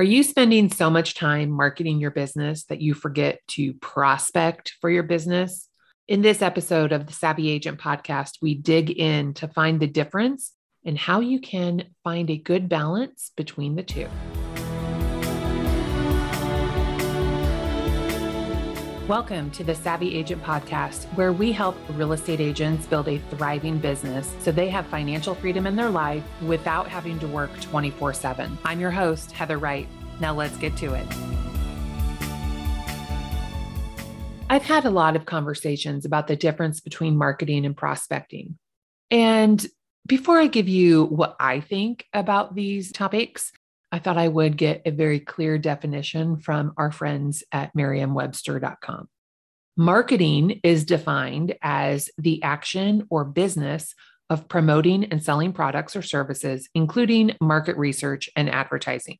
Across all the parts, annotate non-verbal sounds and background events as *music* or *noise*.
Are you spending so much time marketing your business that you forget to prospect for your business? In this episode of the Savvy Agent podcast, we dig in to find the difference and how you can find a good balance between the two. Welcome to the Savvy Agent Podcast, where we help real estate agents build a thriving business so they have financial freedom in their life without having to work 24 7. I'm your host, Heather Wright. Now let's get to it. I've had a lot of conversations about the difference between marketing and prospecting. And before I give you what I think about these topics, I thought I would get a very clear definition from our friends at merriam-webster.com. Marketing is defined as the action or business of promoting and selling products or services, including market research and advertising.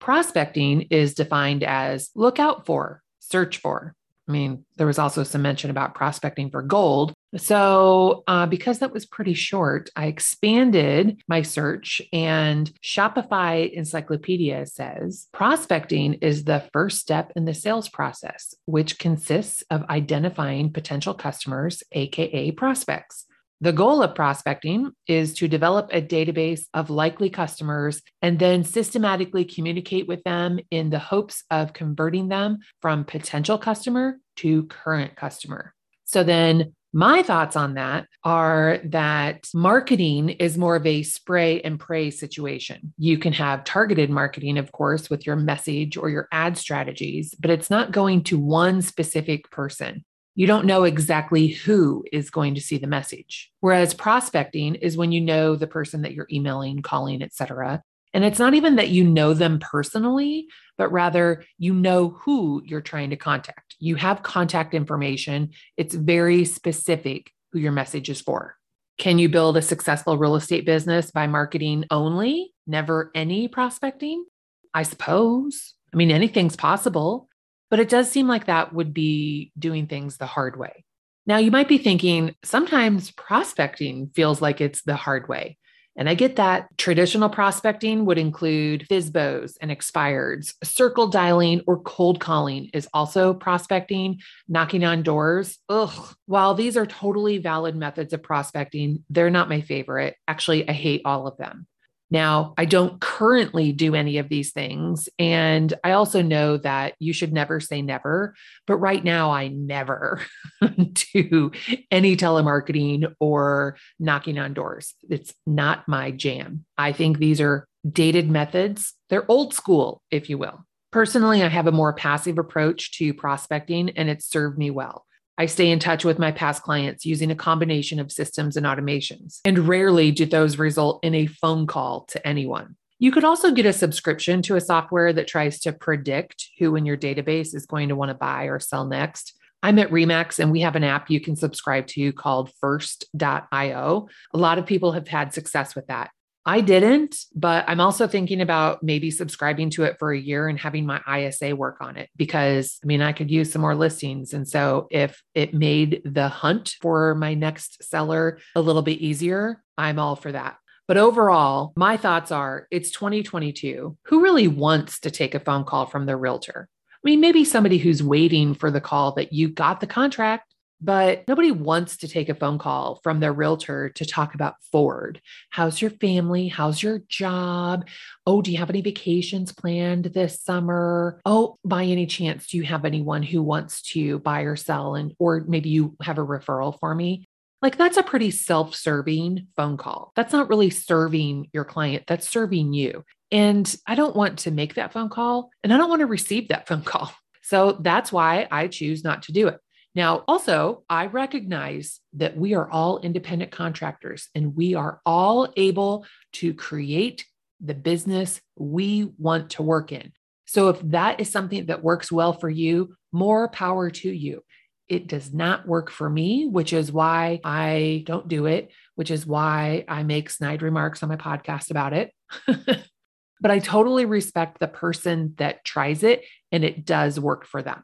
Prospecting is defined as look out for, search for, I mean, there was also some mention about prospecting for gold. So, uh, because that was pretty short, I expanded my search, and Shopify Encyclopedia says prospecting is the first step in the sales process, which consists of identifying potential customers, AKA prospects. The goal of prospecting is to develop a database of likely customers and then systematically communicate with them in the hopes of converting them from potential customer to current customer. So then my thoughts on that are that marketing is more of a spray and pray situation. You can have targeted marketing, of course, with your message or your ad strategies, but it's not going to one specific person you don't know exactly who is going to see the message. Whereas prospecting is when you know the person that you're emailing, calling, etc. And it's not even that you know them personally, but rather you know who you're trying to contact. You have contact information. It's very specific who your message is for. Can you build a successful real estate business by marketing only, never any prospecting? I suppose. I mean, anything's possible. But it does seem like that would be doing things the hard way. Now, you might be thinking sometimes prospecting feels like it's the hard way. And I get that traditional prospecting would include FSBOs and expireds. Circle dialing or cold calling is also prospecting, knocking on doors. Ugh. While these are totally valid methods of prospecting, they're not my favorite. Actually, I hate all of them. Now, I don't currently do any of these things. And I also know that you should never say never. But right now, I never *laughs* do any telemarketing or knocking on doors. It's not my jam. I think these are dated methods. They're old school, if you will. Personally, I have a more passive approach to prospecting, and it's served me well. I stay in touch with my past clients using a combination of systems and automations, and rarely do those result in a phone call to anyone. You could also get a subscription to a software that tries to predict who in your database is going to want to buy or sell next. I'm at Remax and we have an app you can subscribe to called first.io. A lot of people have had success with that. I didn't, but I'm also thinking about maybe subscribing to it for a year and having my ISA work on it because I mean, I could use some more listings. And so if it made the hunt for my next seller a little bit easier, I'm all for that. But overall, my thoughts are it's 2022. Who really wants to take a phone call from their realtor? I mean, maybe somebody who's waiting for the call that you got the contract but nobody wants to take a phone call from their realtor to talk about Ford. How's your family? How's your job? Oh, do you have any vacations planned this summer? Oh, by any chance, do you have anyone who wants to buy or sell? And, or maybe you have a referral for me. Like that's a pretty self serving phone call. That's not really serving your client, that's serving you. And I don't want to make that phone call and I don't want to receive that phone call. So that's why I choose not to do it. Now, also, I recognize that we are all independent contractors and we are all able to create the business we want to work in. So, if that is something that works well for you, more power to you. It does not work for me, which is why I don't do it, which is why I make snide remarks on my podcast about it. *laughs* but I totally respect the person that tries it and it does work for them.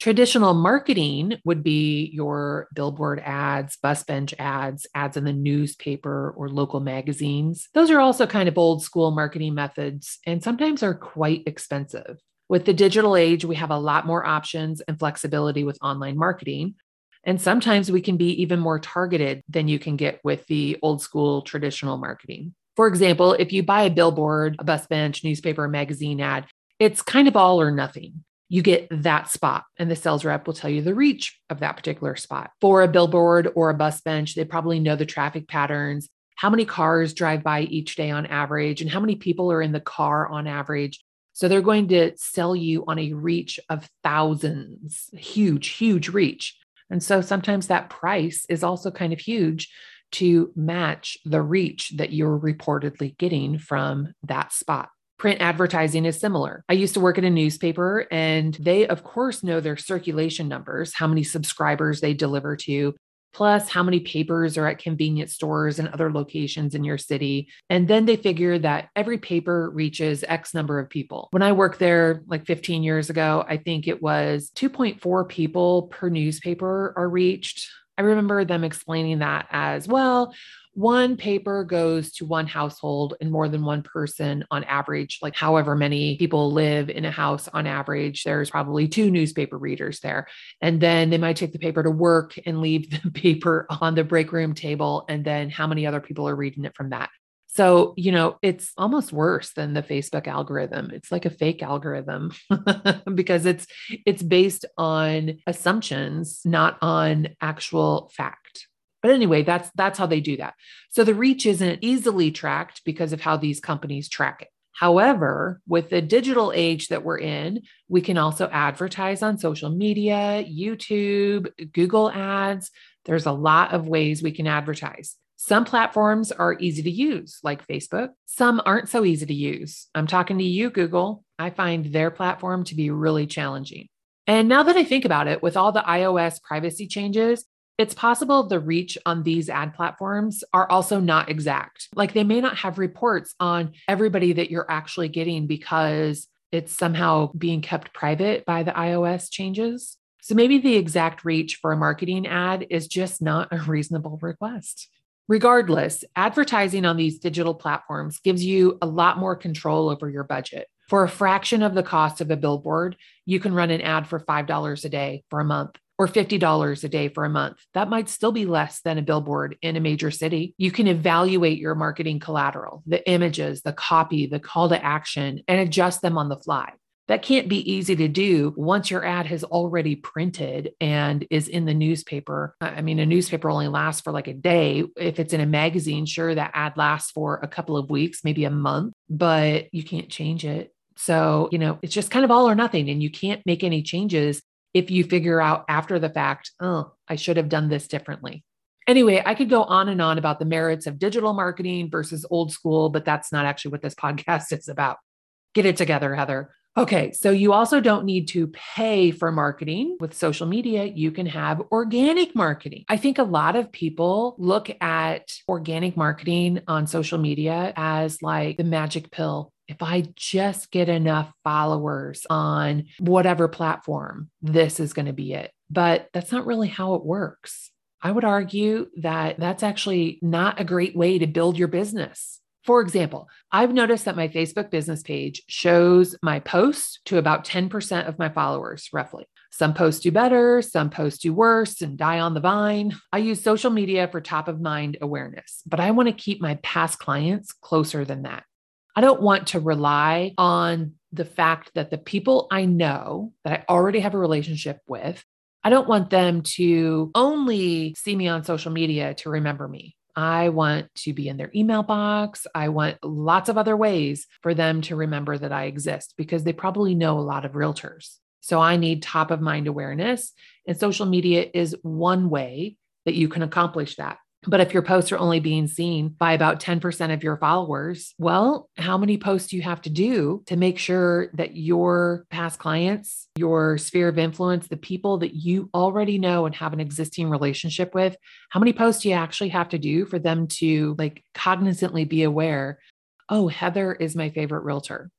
Traditional marketing would be your billboard ads, bus bench ads, ads in the newspaper or local magazines. Those are also kind of old school marketing methods and sometimes are quite expensive. With the digital age, we have a lot more options and flexibility with online marketing. And sometimes we can be even more targeted than you can get with the old school traditional marketing. For example, if you buy a billboard, a bus bench, newspaper, magazine ad, it's kind of all or nothing you get that spot and the sales rep will tell you the reach of that particular spot. For a billboard or a bus bench, they probably know the traffic patterns, how many cars drive by each day on average, and how many people are in the car on average. So they're going to sell you on a reach of thousands, huge, huge reach. And so sometimes that price is also kind of huge to match the reach that you're reportedly getting from that spot. Print advertising is similar. I used to work at a newspaper, and they, of course, know their circulation numbers, how many subscribers they deliver to, plus how many papers are at convenience stores and other locations in your city. And then they figure that every paper reaches X number of people. When I worked there like 15 years ago, I think it was 2.4 people per newspaper are reached. I remember them explaining that as well one paper goes to one household and more than one person on average, like however many people live in a house on average, there's probably two newspaper readers there. And then they might take the paper to work and leave the *laughs* paper on the break room table. And then how many other people are reading it from that? So, you know, it's almost worse than the Facebook algorithm. It's like a fake algorithm *laughs* because it's it's based on assumptions, not on actual fact. But anyway, that's that's how they do that. So the reach isn't easily tracked because of how these companies track it. However, with the digital age that we're in, we can also advertise on social media, YouTube, Google Ads. There's a lot of ways we can advertise. Some platforms are easy to use, like Facebook. Some aren't so easy to use. I'm talking to you, Google. I find their platform to be really challenging. And now that I think about it, with all the iOS privacy changes, it's possible the reach on these ad platforms are also not exact. Like they may not have reports on everybody that you're actually getting because it's somehow being kept private by the iOS changes. So maybe the exact reach for a marketing ad is just not a reasonable request. Regardless, advertising on these digital platforms gives you a lot more control over your budget. For a fraction of the cost of a billboard, you can run an ad for $5 a day for a month or $50 a day for a month. That might still be less than a billboard in a major city. You can evaluate your marketing collateral, the images, the copy, the call to action, and adjust them on the fly. That can't be easy to do once your ad has already printed and is in the newspaper. I mean, a newspaper only lasts for like a day. If it's in a magazine, sure, that ad lasts for a couple of weeks, maybe a month, but you can't change it. So, you know, it's just kind of all or nothing, and you can't make any changes if you figure out after the fact, oh, I should have done this differently. Anyway, I could go on and on about the merits of digital marketing versus old school, but that's not actually what this *laughs* podcast is about. Get it together, Heather. Okay, so you also don't need to pay for marketing with social media. You can have organic marketing. I think a lot of people look at organic marketing on social media as like the magic pill if I just get enough followers on whatever platform, this is going to be it. But that's not really how it works. I would argue that that's actually not a great way to build your business. For example, I've noticed that my Facebook business page shows my posts to about 10% of my followers, roughly. Some posts do better, some posts do worse and die on the vine. I use social media for top of mind awareness, but I want to keep my past clients closer than that. I don't want to rely on the fact that the people I know that I already have a relationship with, I don't want them to only see me on social media to remember me. I want to be in their email box. I want lots of other ways for them to remember that I exist because they probably know a lot of realtors. So I need top of mind awareness, and social media is one way that you can accomplish that. But if your posts are only being seen by about 10% of your followers, well, how many posts do you have to do to make sure that your past clients, your sphere of influence, the people that you already know and have an existing relationship with, how many posts do you actually have to do for them to like cognizantly be aware, oh, Heather is my favorite realtor.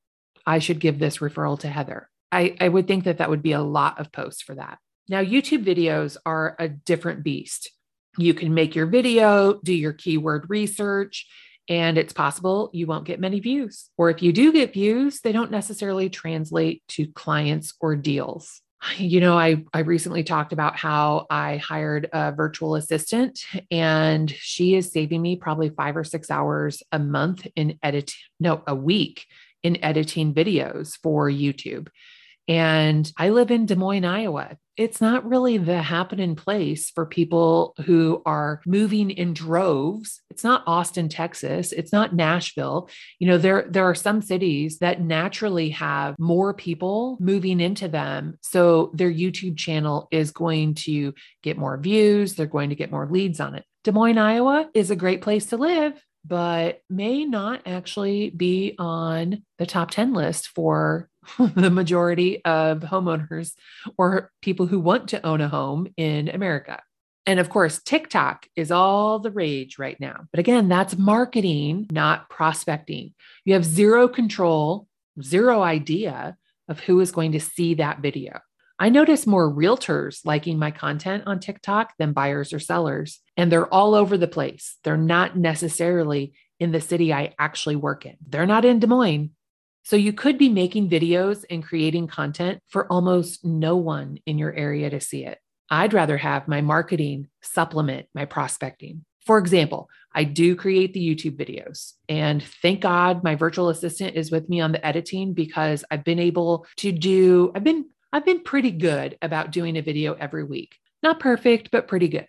I should give this referral to Heather. I, I would think that that would be a lot of posts for that. Now, YouTube videos are a different beast. You can make your video, do your keyword research, and it's possible you won't get many views. Or if you do get views, they don't necessarily translate to clients or deals. *sighs* You know, I, I recently talked about how I hired a virtual assistant, and she is saving me probably five or six hours a month in edit, no, a week in editing videos for YouTube. And I live in Des Moines, Iowa. It's not really the happening place for people who are moving in droves. It's not Austin, Texas. It's not Nashville. You know, there, there are some cities that naturally have more people moving into them. So their YouTube channel is going to get more views, they're going to get more leads on it. Des Moines, Iowa is a great place to live but may not actually be on the top 10 list for *laughs* the majority of homeowners or people who want to own a home in America. And of course, TikTok is all the rage right now. But again, that's marketing, not prospecting. You have zero control, zero idea of who is going to see that video. I notice more realtors liking my content on TikTok than buyers or sellers, and they're all over the place. They're not necessarily in the city I actually work in. They're not in Des Moines. So you could be making videos and creating content for almost no one in your area to see it. I'd rather have my marketing supplement my prospecting. For example, I do create the YouTube videos. And thank God my virtual assistant is with me on the editing because I've been able to do, I've been I've been pretty good about doing a video every week. Not perfect, but pretty good.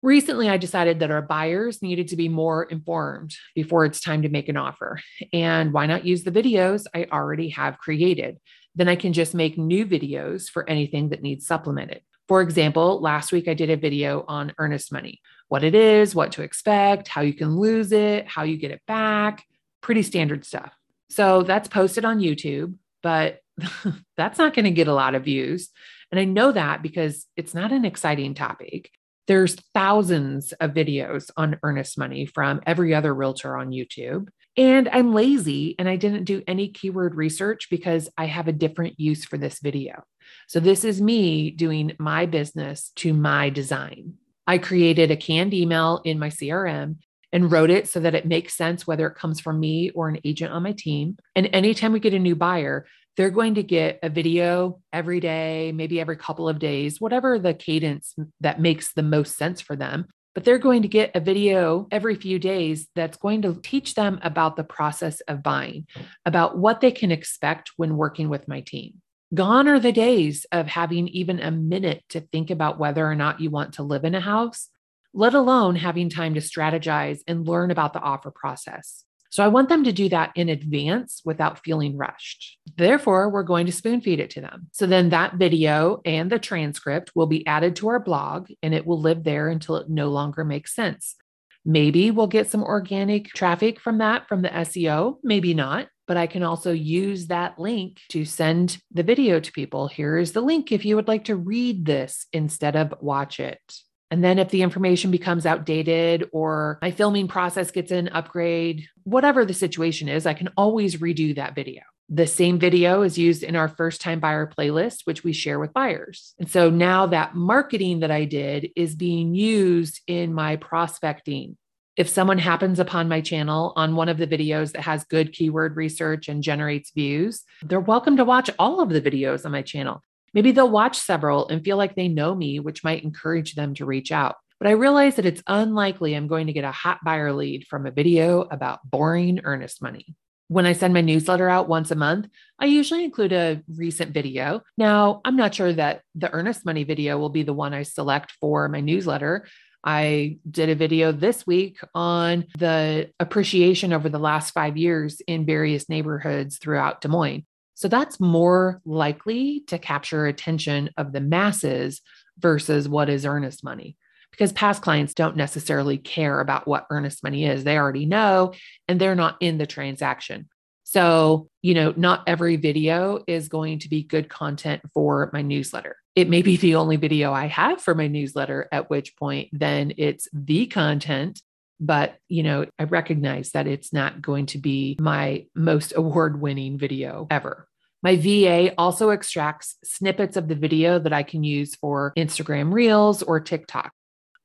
Recently, I decided that our buyers needed to be more informed before it's time to make an offer. And why not use the videos I already have created? Then I can just make new videos for anything that needs supplemented. For example, last week I did a video on earnest money what it is, what to expect, how you can lose it, how you get it back, pretty standard stuff. So that's posted on YouTube, but *laughs* that's not going to get a lot of views. And I know that because it's not an exciting topic. There's thousands of videos on earnest money from every other realtor on YouTube. And I'm lazy and I didn't do any keyword research because I have a different use for this video. So this is me doing my business to my design. I created a canned email in my CRM and wrote it so that it makes sense whether it comes from me or an agent on my team. And anytime we get a new buyer, they're going to get a video every day, maybe every couple of days, whatever the cadence that makes the most sense for them. But they're going to get a video every few days that's going to teach them about the process of buying, about what they can expect when working with my team. Gone are the days of having even a minute to think about whether or not you want to live in a house, let alone having time to strategize and learn about the offer process. So I want them to do that in advance without feeling rushed. Therefore, we're going to spoon feed it to them. So then that video and the transcript will be added to our blog and it will live there until it no longer makes sense. Maybe we'll get some organic traffic from that from the SEO, maybe not, but I can also use that link to send the video to people. Here is the link if you would like to read this instead of watch it. And then if the information becomes outdated or my filming process gets an upgrade, whatever the situation is, I can always redo that video. The same video is used in our first time buyer playlist, which we share with buyers. And so now that marketing that I did is being used in my prospecting. If someone happens upon my channel on one of the videos that has good keyword research and generates views, they're welcome to watch all of the videos on my channel. Maybe they'll watch several and feel like they know me, which might encourage them to reach out. But I realize that it's unlikely I'm going to get a hot buyer lead from a video about boring earnest money. When I send my newsletter out once a month, I usually include a recent video. Now, I'm not sure that the earnest money video will be the one I select for my newsletter. I did a video this week on the appreciation over the last five years in various neighborhoods throughout Des Moines. So that's more likely to capture attention of the masses versus what is earnest money. Because past clients don't necessarily care about what earnest money is. They already know and they're not in the transaction. So, you know, not every video is going to be good content for my newsletter. It may be the only video I have for my newsletter, at which point then it's the content but you know i recognize that it's not going to be my most award winning video ever My VA also extracts snippets of the video that I can use for Instagram Reels or TikTok.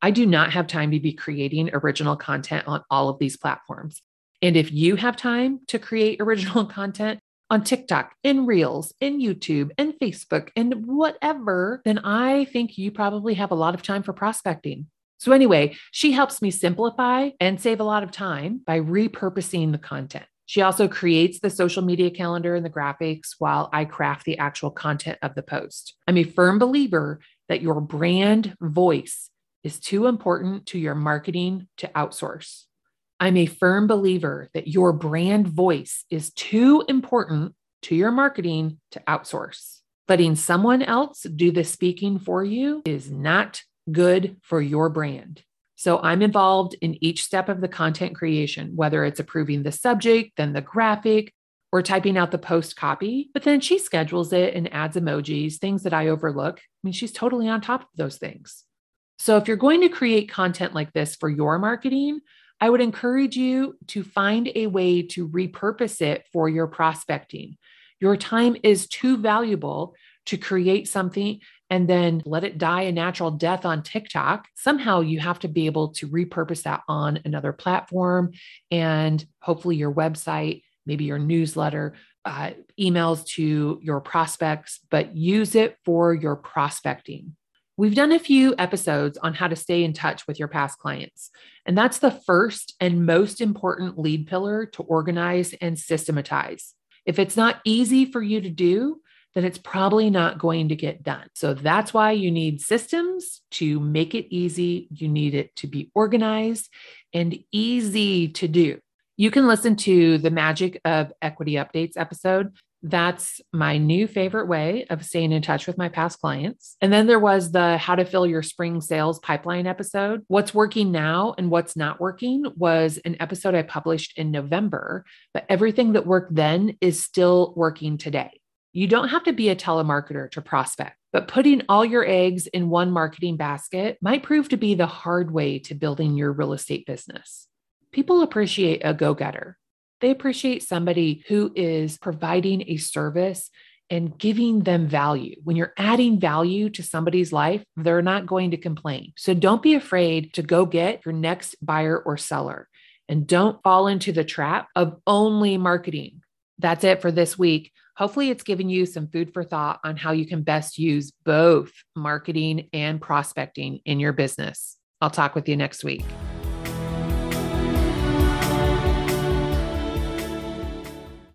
I do not have time to be creating original content on all of these platforms. And if you have time to create original *laughs* content on TikTok, in Reels, in YouTube, and Facebook, and whatever, then I think you probably have a lot of time for prospecting. So, anyway, she helps me simplify and save a lot of time by repurposing the content. She also creates the social media calendar and the graphics while I craft the actual content of the post. I'm a firm believer that your brand voice is too important to your marketing to outsource. I'm a firm believer that your brand voice is too important to your marketing to outsource. Letting someone else do the speaking for you is not good for your brand. So I'm involved in each step of the content creation, whether it's approving the subject, then the graphic, or typing out the post copy. But then she schedules it and adds emojis, things that I overlook. I mean, she's totally on top of those things. So if you're going to create content like this for your marketing, I would encourage you to find a way to repurpose it for your prospecting. Your time is too valuable to create something and then let it die a natural death on TikTok. Somehow you have to be able to repurpose that on another platform and hopefully your website, maybe your newsletter, uh, emails to your prospects, but use it for your prospecting. We've done a few episodes on how to stay in touch with your past clients. And that's the first and most important lead pillar to organize and systematize. If it's not easy for you to do, then it's probably not going to get done. So that's why you need systems to make it easy. You need it to be organized and easy to do. You can listen to the Magic of Equity Updates episode. That's my new favorite way of staying in touch with my past clients. And then there was the How to Fill Your Spring Sales Pipeline episode. What's working now and what's not working was an episode I published in November, but everything that worked then is still working today. You don't have to be a telemarketer to prospect, but putting all your eggs in one marketing basket might prove to be the hard way to building your real estate business. People appreciate a go getter. They appreciate somebody who is providing a service and giving them value. When you're adding value to somebody's life, they're not going to complain. So don't be afraid to go get your next buyer or seller and don't fall into the trap of only marketing. That's it for this week. Hopefully, it's given you some food for thought on how you can best use both marketing and prospecting in your business. I'll talk with you next week.